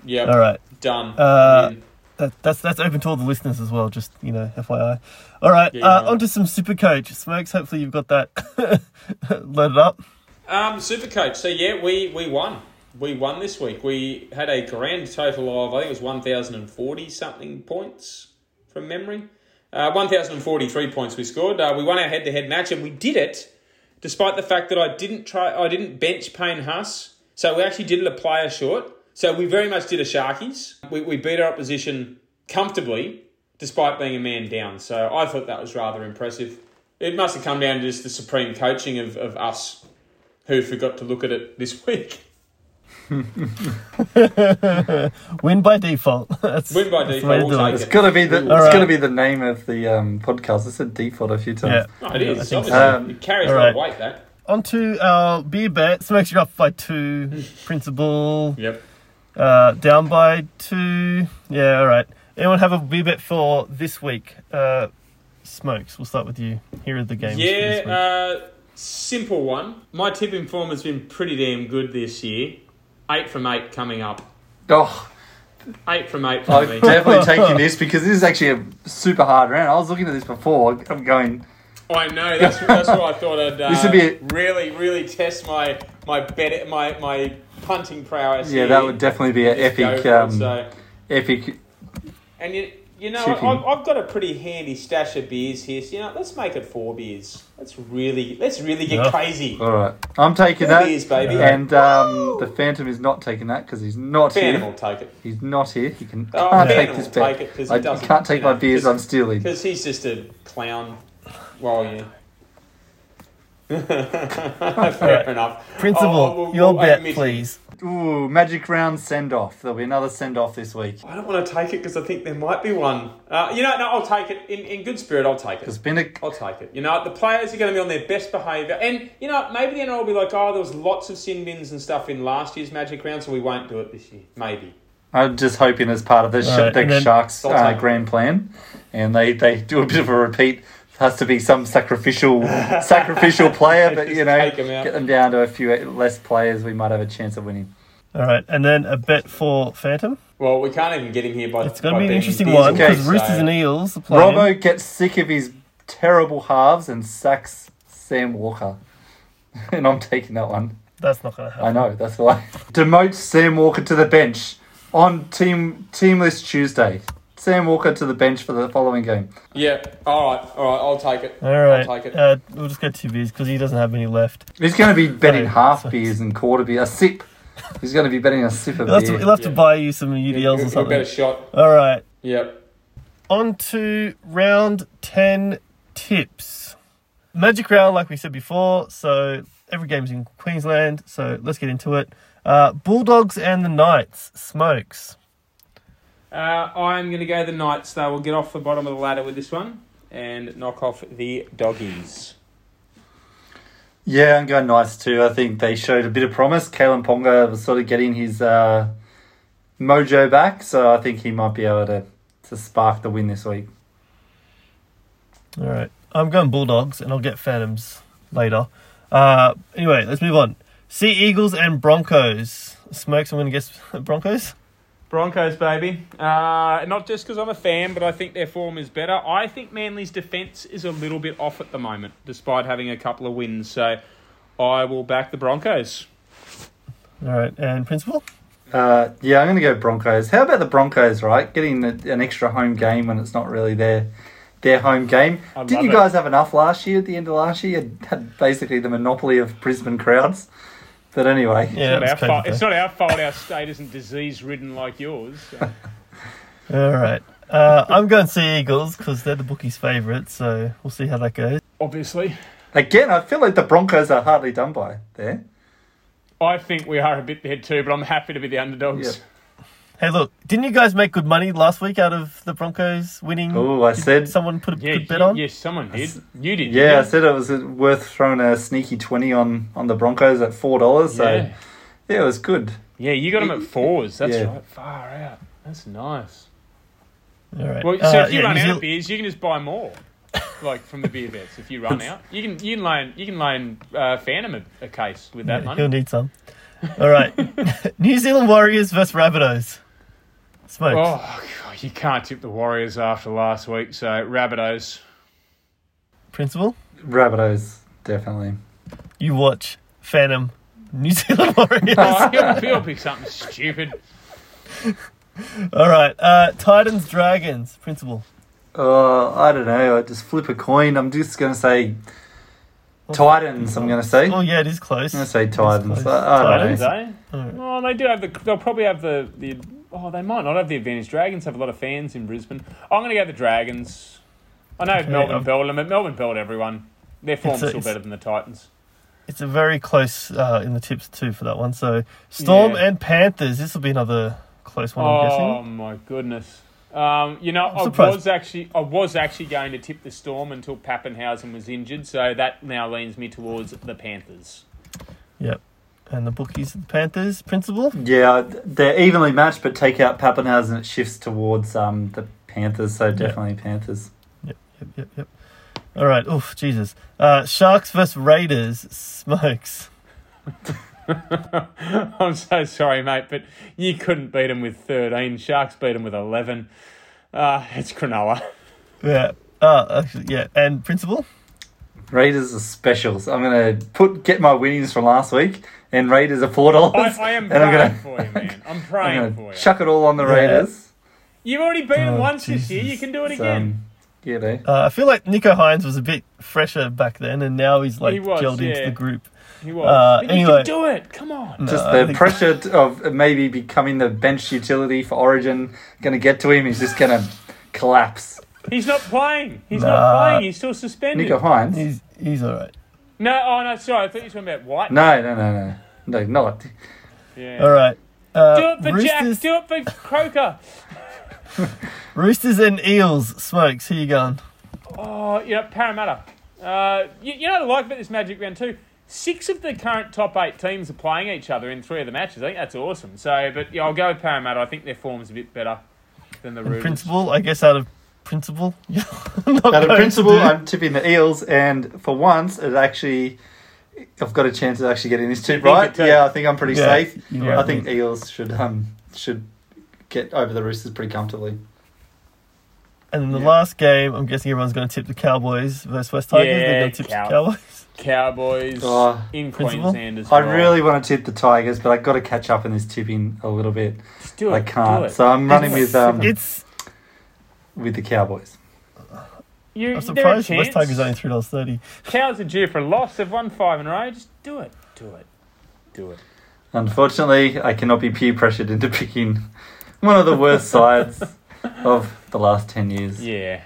Yeah. All right. Done. Uh, That, that's that's open to all the listeners as well. Just you know, FYI. All right, Yeah, uh, yeah. on to some super coach smokes. Hopefully you've got that loaded up. Um, Super Coach. So yeah, we we won. We won this week. We had a grand total of I think it was one thousand and forty something points from memory. Uh, one thousand and forty three points we scored. Uh, we won our head to head match and we did it despite the fact that I didn't try. I didn't bench Payne Haas. So we actually did it a player short. So we very much did a Sharkies. We we beat our opposition comfortably despite being a man down. So I thought that was rather impressive. It must have come down to just the supreme coaching of, of us who forgot to look at it this week. Win by default. that's, Win by that's the way to default, do we'll it. take It's it. gonna be the All it's right. gonna be the name of the um, podcast. It's a default a few times. Yeah. Oh, it is. Obviously. so. Um, it carries all a lot of right. weight, that. On to our beer bet. Smokes you're up by two. Principal Yep. uh, down by two. Yeah. All right. Anyone have a beer bet for this week? Uh, Smokes. We'll start with you. Here are the games. for this week. Yeah, uh, simple one. My tipping form has been pretty damn good this year. Eight from eight coming up. Oh, Eight from eight for I'm me. definitely taking this because this is actually a super hard round. I was looking at this before. I'm going. I know. That's, that's what I thought I'd uh, This would be a- really, really test my my bet, my my punting prowess. Yeah, here. that would definitely be an Just go epic, for it, um, so. epic. And you, you know, I've, I've got a pretty handy stash of beers here. So you know, let's make it four beers. Let's really, let's really get Yeah. crazy. All right, I'm taking Four that. beers, baby. And um, the Phantom is not taking that because he's not Phantom here. will take it He's not here. He can Oh, can't Phantom take this will bet. take it 'cause he I doesn't, can't take you my know, beers. 'cause- I'm stealing. because he's just a clown. Well, yeah. Fair enough. Principal, Oh, we'll- your we'll bet, admit please. Ooh, magic round send off. There'll be another send off this week. I don't want to take it because I think there might be one. Uh, you know, no, I'll take it. In, in good spirit, I'll take There's it. been a I'll take it. You know, the players are going to be on their best behaviour. And, you know, maybe the NRL will be like, oh, there was lots of sin bins and stuff in last year's Magic Round, so we won't do it this year. Maybe. I'm just hoping as part of the, sh- Alright, the then- Sharks uh, grand plan, and they, they do a bit of a repeat. Has to be some sacrificial sacrificial player, but you know, take 'em get them down to a few less players. We might have a chance of winning. All right, and then a bet for Phantom. Well, we can't even get him here by It's going to be an interesting one because so- Roosters and Eels are playing. Robbo gets sick of his terrible halves and sacks Sam Walker, and I'm taking that one. That's not going to happen. I know that's why. Demote Sam Walker to the bench on team teamless Tuesday. Sam Walker to the bench for the following game. Yeah, all right, all right, I'll take it. All right, I'll take it. uh, we'll just go two beers because he doesn't have any left. He's going to be betting Sorry, half sorry. beers and quarter beer, a sip. He's going to be betting a sip of He'll have, to, beer. he'll have to buy you some UDLs We'll- or we'll something. bet a shot. All right, Yep. on to round 10 tips. Magic round, like we said before, so every game's in Queensland, so let's get into it. Uh, Bulldogs and the Knights, Smokes. Uh, I'm going to go the Knights, though. We'll get off the bottom of the ladder with this one and knock off the Doggies. Yeah, I'm going nice too. I think they showed a bit of promise. Kalyn Ponga was sort of getting his uh, mojo back, so I think he might be able to, to spark the win this week. All right, I'm going Bulldogs, and I'll get Phantoms later. Uh, anyway, let's move on. Sea Eagles and Broncos. Smokes, I'm going to guess Broncos. Broncos, baby. Uh, not just because I'm a fan, but I think their form is better. I think Manly's defence is a little bit off at the moment, despite having a couple of wins. So I will back the Broncos. All right, and Principal? Uh, yeah, I'm going to go Broncos. How about the Broncos, right? Getting a, an extra home game when it's not really their their home game. Didn't love you it. guys have enough last year at the end of last year? You had basically the monopoly of Brisbane crowds. But anyway, Yeah, Not our fault. It's not our fault our state isn't disease ridden like yours. So. All right. Uh, I'm going to Sea Eagles because they're the bookies' favourite, so we'll see how that goes. Obviously. again, I feel like the Broncos are hardly done by there. I think we are a bit there too, but I'm happy to be the underdogs. Yep. Hey, look, didn't you guys make good money last week out of the Broncos winning? Oh, I Did said someone put a Yeah, good bet on. yes, someone did. You did. Yeah, I said it was worth throwing a sneaky twenty on on the Broncos at four dollars. you? So yeah. Yeah, it was good. Yeah, you got them at fours. That's Yeah. right. Far out. That's nice. All right. Well, so Uh, if you yeah, run out Zeal- of beers, you can just buy more, like from the beer vets. If you run out, you can you can loan you can loan uh, Phantom a, a case with that Yeah, money. He'll need some. All right. New Zealand Warriors versus Rabbitohs. Smokes. Oh, God, you can't tip the Warriors after last week. So Rabbitohs. Principal, Rabbitohs, definitely. you watch Phantom New Zealand Warriors. Oh, he'll, he'll pick something stupid. All right. Uh, Titans Dragons. Principal. Uh, I don't know. I just flip a coin. I'm just going to say Titans. I'm going to say. Oh yeah, it is close. I'm going to say It is Titans. close. I, I don't Titans? know. Eh? All right. Oh, they do have the. They'll probably have the the. Oh, they might not have the advantage. Dragons have a lot of fans in Brisbane. I'm going to go the Dragons. I know Melbourne I'm- them, but Melbourne belled everyone. Their form's a- still better than the Titans. It's a very close uh, in the tips too for that one. So Storm Yeah. and Panthers. This will be another close one. I'm Oh guessing. my goodness. Um, you know, I was actually I was actually going to tip the Storm until Papenhuyzen was injured, so that now leans me towards the Panthers. Yep. And the bookies, the Panthers. Principal. Yeah, they're evenly matched, but take out Papenhuyzen, it shifts towards um, the Panthers. So definitely Panthers. Yep. Yep. Yep. All right. Oof. Jesus. Uh, Sharks versus Raiders. Smokes. I'm so sorry, mate, but you couldn't beat them with 13. Sharks beat them with 11. Uh, it's Cronulla. Yeah. Uh, actually, yeah. And principal. Raiders are specials. I'm going to put get my winnings from last week, and Raiders are four dollars. I, I am and I'm praying gonna- for you, man. I'm I'm praying for you. chuck it all on the Yeah. Raiders. You've already beaten them Oh, once this year. You can do it So, again. um, you know, Uh, I feel like Nicho Hynes was a bit fresher back then, and now he's like He was, gelled into the group. He was. Uh, but you can do it. Come on. No, just the pressure t- of maybe becoming the bench utility for Origin going to get to him. He's just going to collapse. He's not playing. He's Nah. not playing. He's still suspended. Nicho Hynes. He's he's all right. No, oh no, sorry. I thought you were talking about White. No, no, no, no, no, not. Yeah. All right. Uh, Do it for Roosters, Jack. Do it for Croker. Roosters and Eels. Smokes. Who you going? Oh, yeah, Parramatta. Uh, you, you know what I like about this Magic Round too? Six of the current top eight teams are playing each other in three of the matches. I think that's awesome. So, but yeah, I'll go with Parramatta. I think their form's a bit better than the And Roosters. principal. I guess out of principal. Not Out going of principle, I'm tipping the Eels, and for once, it actually, I've got a chance of actually getting this tip right. Yeah, I think I'm pretty Yeah, safe. you Yeah, are. I think Eels should um should get over the Roosters pretty comfortably. And in the Yeah. last game, I'm guessing everyone's going to tip the Cowboys versus West Tigers. They're Yeah, going to tip Cow- the Cowboys. Cowboys Oh, in Principal? Queensland as I really want to tip the Tigers, but I've got to catch up in this tipping a little bit. Just do it. I can't, it. so I'm running It's- with um It's. With the Cowboys. You, I'm they're a surprised West chance. Tigers only three dollars thirty. Cows are due for a loss. They've won five in a row. Just do it. Do it. Do it. Unfortunately, I cannot be peer pressured into picking one of the worst sides of the last ten years. Yeah.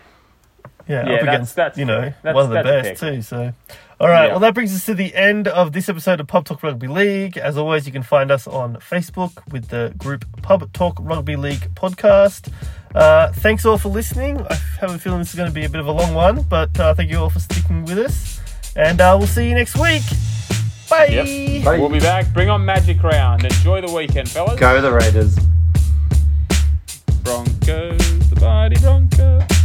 Yeah, Yeah, up that's- against that's you know. That's- one of the best too. So, all right. Yeah. Well, that brings us to the end of this episode of Pub Talk Rugby League. As always, you can find us on Facebook with the group Pub Talk Rugby League podcast. Uh, thanks all for listening. I have a feeling this is going to be a bit of a long one, but uh, thank you all for sticking with us, and uh, we'll see you next week. Bye. Yep. Bye. We'll be back. Bring on Magic Round. Enjoy the weekend, fellas. Go the Raiders. Broncos, the mighty Broncos.